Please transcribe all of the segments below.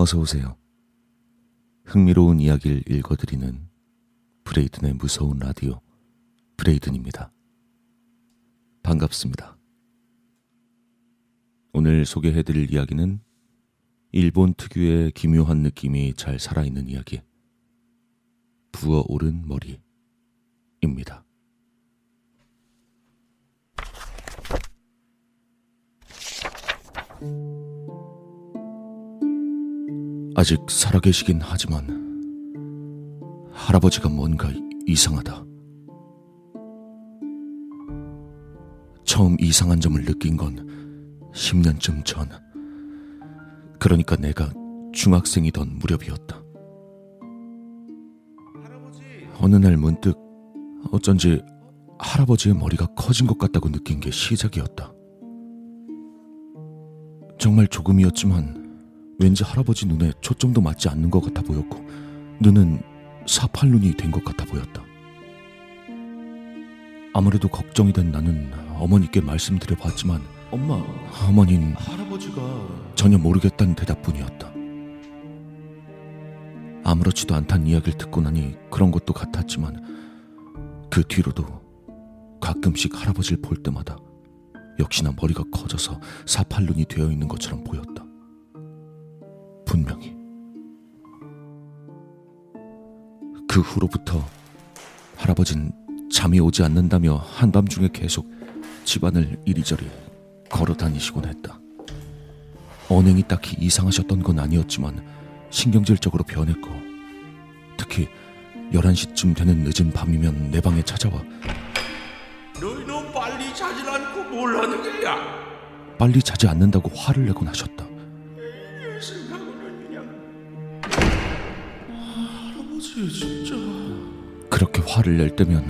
어서 오세요. 흥미로운 이야기를 읽어드리는 브레이든의 무서운 라디오 브레이든입니다. 반갑습니다. 오늘 소개해드릴 이야기는 일본 특유의 기묘한 느낌이 잘 살아있는 이야기 부어오른 머리입니다. 아직 살아계시긴 하지만 할아버지가 뭔가 이상하다. 처음 이상한 점을 느낀 건 10년쯤 전. 그러니까 내가 중학생이던 무렵이었다. 어느 날 문득 어쩐지 할아버지의 머리가 커진 것 같다고 느낀 게 시작이었다. 정말 조금이었지만 왠지 할아버지 눈에 초점도 맞지 않는 것 같아 보였고 눈은 사팔눈이 된 것 같아 보였다. 아무래도 걱정이 된 나는 어머니께 말씀드려 봤지만 엄마, 어머니는 할아버지가 전혀 모르겠다는 대답뿐이었다. 아무렇지도 않다는 이야기를 듣고 나니 그런 것도 같았지만 그 뒤로도 가끔씩 할아버지를 볼 때마다 역시나 머리가 커져서 사팔눈이 되어 있는 것처럼 보였다. 분명히. 그 후로부터 할아버진 잠이 오지 않는다며 한밤중에 계속 집안을 이리저리 걸어 다니시곤 했다. 언행이 딱히 이상하셨던 건 아니었지만 신경질적으로 변했고 특히 11시쯤 되는 늦은 밤이면 내 방에 찾아와 너희 너 빨리 자질 않고 뭘 하는 거야? 빨리 자지 않는다고 화를 내곤 하셨다. 진짜 그렇게 화를 낼 때면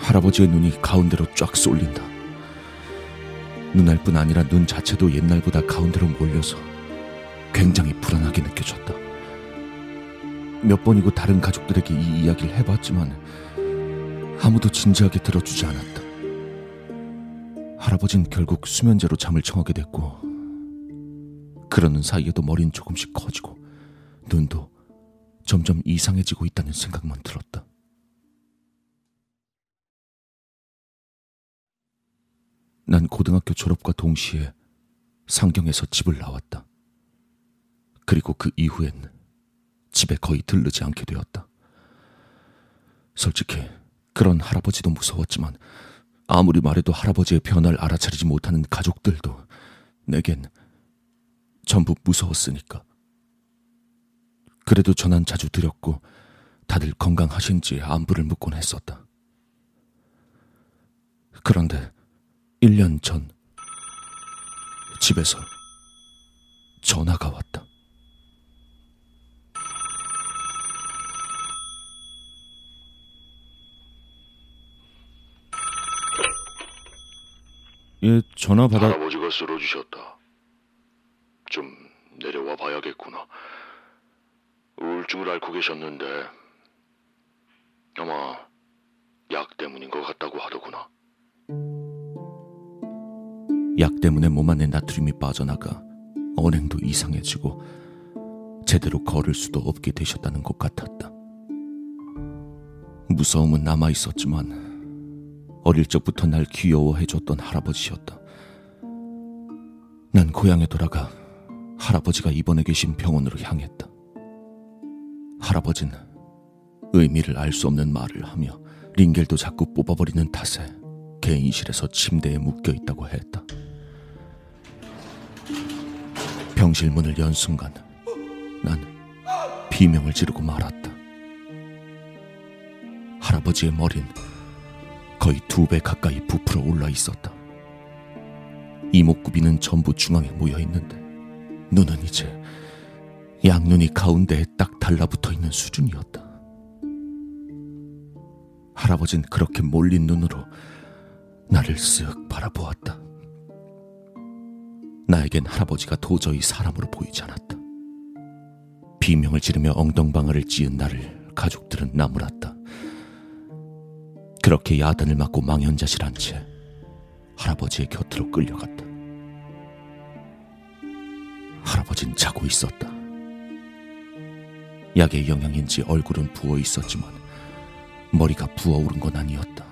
할아버지의 눈이 가운데로 쫙 쏠린다. 눈알 뿐 아니라 눈 자체도 옛날보다 가운데로 몰려서 굉장히 불안하게 느껴졌다. 몇 번이고 다른 가족들에게 이 이야기를 해봤지만 아무도 진지하게 들어주지 않았다. 할아버진 결국 수면제로 잠을 청하게 됐고 그러는 사이에도 머리는 조금씩 커지고 눈도 점점 이상해지고 있다는 생각만 들었다. 난 고등학교 졸업과 동시에 상경에서 집을 나왔다. 그리고 그 이후엔 집에 거의 들르지 않게 되었다. 솔직히 그런 할아버지도 무서웠지만 아무리 말해도 할아버지의 변화를 알아차리지 못하는 가족들도 내겐 전부 무서웠으니까. 그래도 전화는 자주 드렸고 다들 건강하신지 안부를 묻곤 했었다. 그런데 1년 전 집에서 전화가 왔다. 예, 전화 받아. 할아버지가 쓰러지셨다. 좀 내려와 봐야겠구나. 우울증을 앓고 계셨는데 아마 약 때문인 것 같다고 하더구나. 약 때문에 몸 안에 나트륨이 빠져나가 언행도 이상해지고 제대로 걸을 수도 없게 되셨다는 것 같았다. 무서움은 남아 있었지만 어릴 적부터 날 귀여워해줬던 할아버지였다. 난 고향에 돌아가 할아버지가 입원해 계신 병원으로 향했다. 할아버지는 의미를 알 수 없는 말을 하며 링겔도 자꾸 뽑아버리는 탓에 개인실에서 침대에 묶여 있다고 했다. 병실 문을 연 순간 난 비명을 지르고 말았다. 할아버지의 머린 거의 두 배 가까이 부풀어 올라 있었다. 이목구비는 전부 중앙에 모여 있는데 눈은 이제 양눈이 가운데에 딱 달라붙어 있는 수준이었다. 할아버진 그렇게 몰린 눈으로 나를 쓱 바라보았다. 나에겐 할아버지가 도저히 사람으로 보이지 않았다. 비명을 지르며 엉덩방아를 찧은 나를 가족들은 나무랐다. 그렇게 야단을 맞고 망연자실한 채 할아버지의 곁으로 끌려갔다. 할아버진 자고 있었다. 약의 영향인지 얼굴은 부어 있었지만 머리가 부어오른 건 아니었다.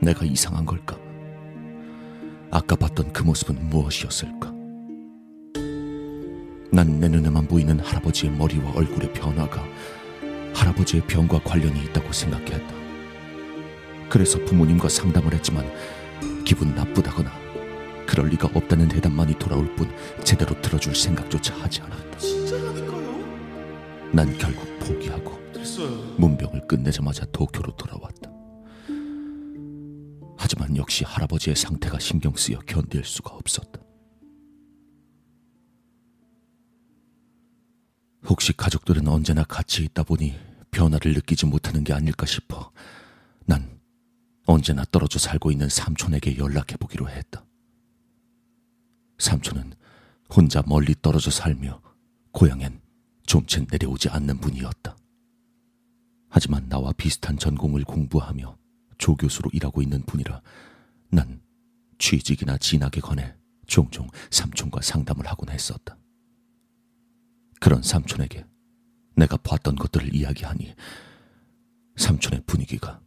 내가 이상한 걸까? 아까 봤던 그 모습은 무엇이었을까? 난 내 눈에만 보이는 할아버지의 머리와 얼굴의 변화가 할아버지의 병과 관련이 있다고 생각했다. 그래서 부모님과 상담을 했지만 기분 나쁘다거나 그럴 리가 없다는 대답만이 돌아올 뿐 제대로 들어줄 생각조차 하지 않았다. 난 결국 포기하고. 문병을 끝내자마자 도쿄로 돌아왔다. 하지만 역시 할아버지의 상태가 신경 쓰여 견딜 수가 없었다. 혹시 가족들은 언제나 같이 있다 보니 변화를 느끼지 못하는 게 아닐까 싶어 난 언제나 떨어져 살고 있는 삼촌에게 연락해 보기로 했다. 삼촌은 혼자 멀리 떨어져 살며 고향엔 좀채 내려오지 않는 분이었다. 하지만 나와 비슷한 전공을 공부하며 조교수로 일하고 있는 분이라 난 취직이나 진학에 관해 종종 삼촌과 상담을 하곤 했었다. 그런 삼촌에게 내가 봤던 것들을 이야기하니 삼촌의 분위기가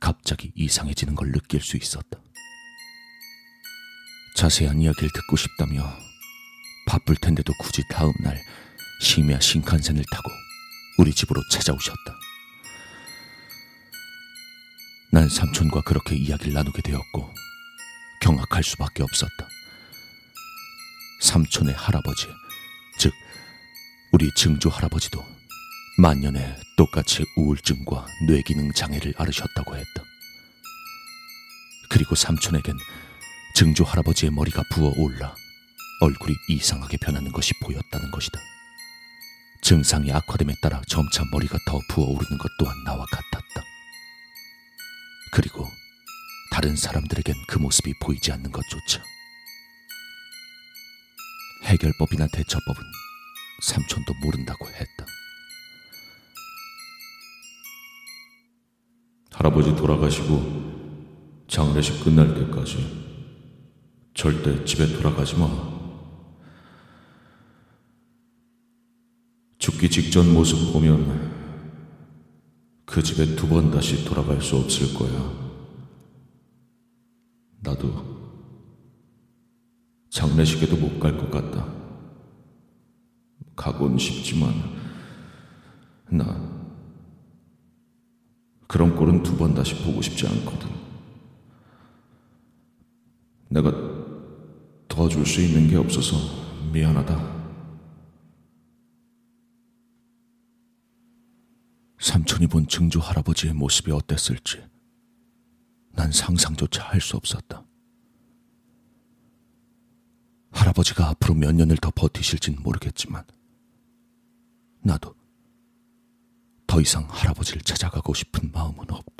갑자기 이상해지는 걸 느낄 수 있었다. 자세한 이야기를 듣고 싶다며 바쁠 텐데도 굳이 다음 날 심야 신칸센을 타고 우리 집으로 찾아오셨다. 난 삼촌과 그렇게 이야기를 나누게 되었고 경악할 수밖에 없었다. 삼촌의 할아버지, 즉 우리 증조 할아버지도 만년에 똑같이 우울증과 뇌기능 장애를 앓으셨다고 했다. 그리고 삼촌에겐 증조 할아버지의 머리가 부어올라 얼굴이 이상하게 변하는 것이 보였다는 것이다. 증상이 악화됨에 따라 점차 머리가 더 부어오르는 것 또한 나와 같았다. 그리고 다른 사람들에겐 그 모습이 보이지 않는 것조차. 해결법이나 대처법은 삼촌도 모른다고 했다. 할아버지 돌아가시고 장례식 끝날 때까지 절대 집에 돌아가지 마. 죽기 직전 모습 보면 그 집에 두 번 다시 돌아갈 수 없을 거야. 나도 장례식에도 못 갈 것 같다. 가곤 싶지만 나 그런 꼴은 두 번 다시 보고 싶지 않거든. 내가 도와줄 수 있는 게 없어서 미안하다. 삼촌이 본 증조 할아버지의 모습이 어땠을지 난 상상조차 할 수 없었다. 할아버지가 앞으로 몇 년을 더 버티실진 모르겠지만 나도 더 이상 할아버지를 찾아가고 싶은 마음은 없다.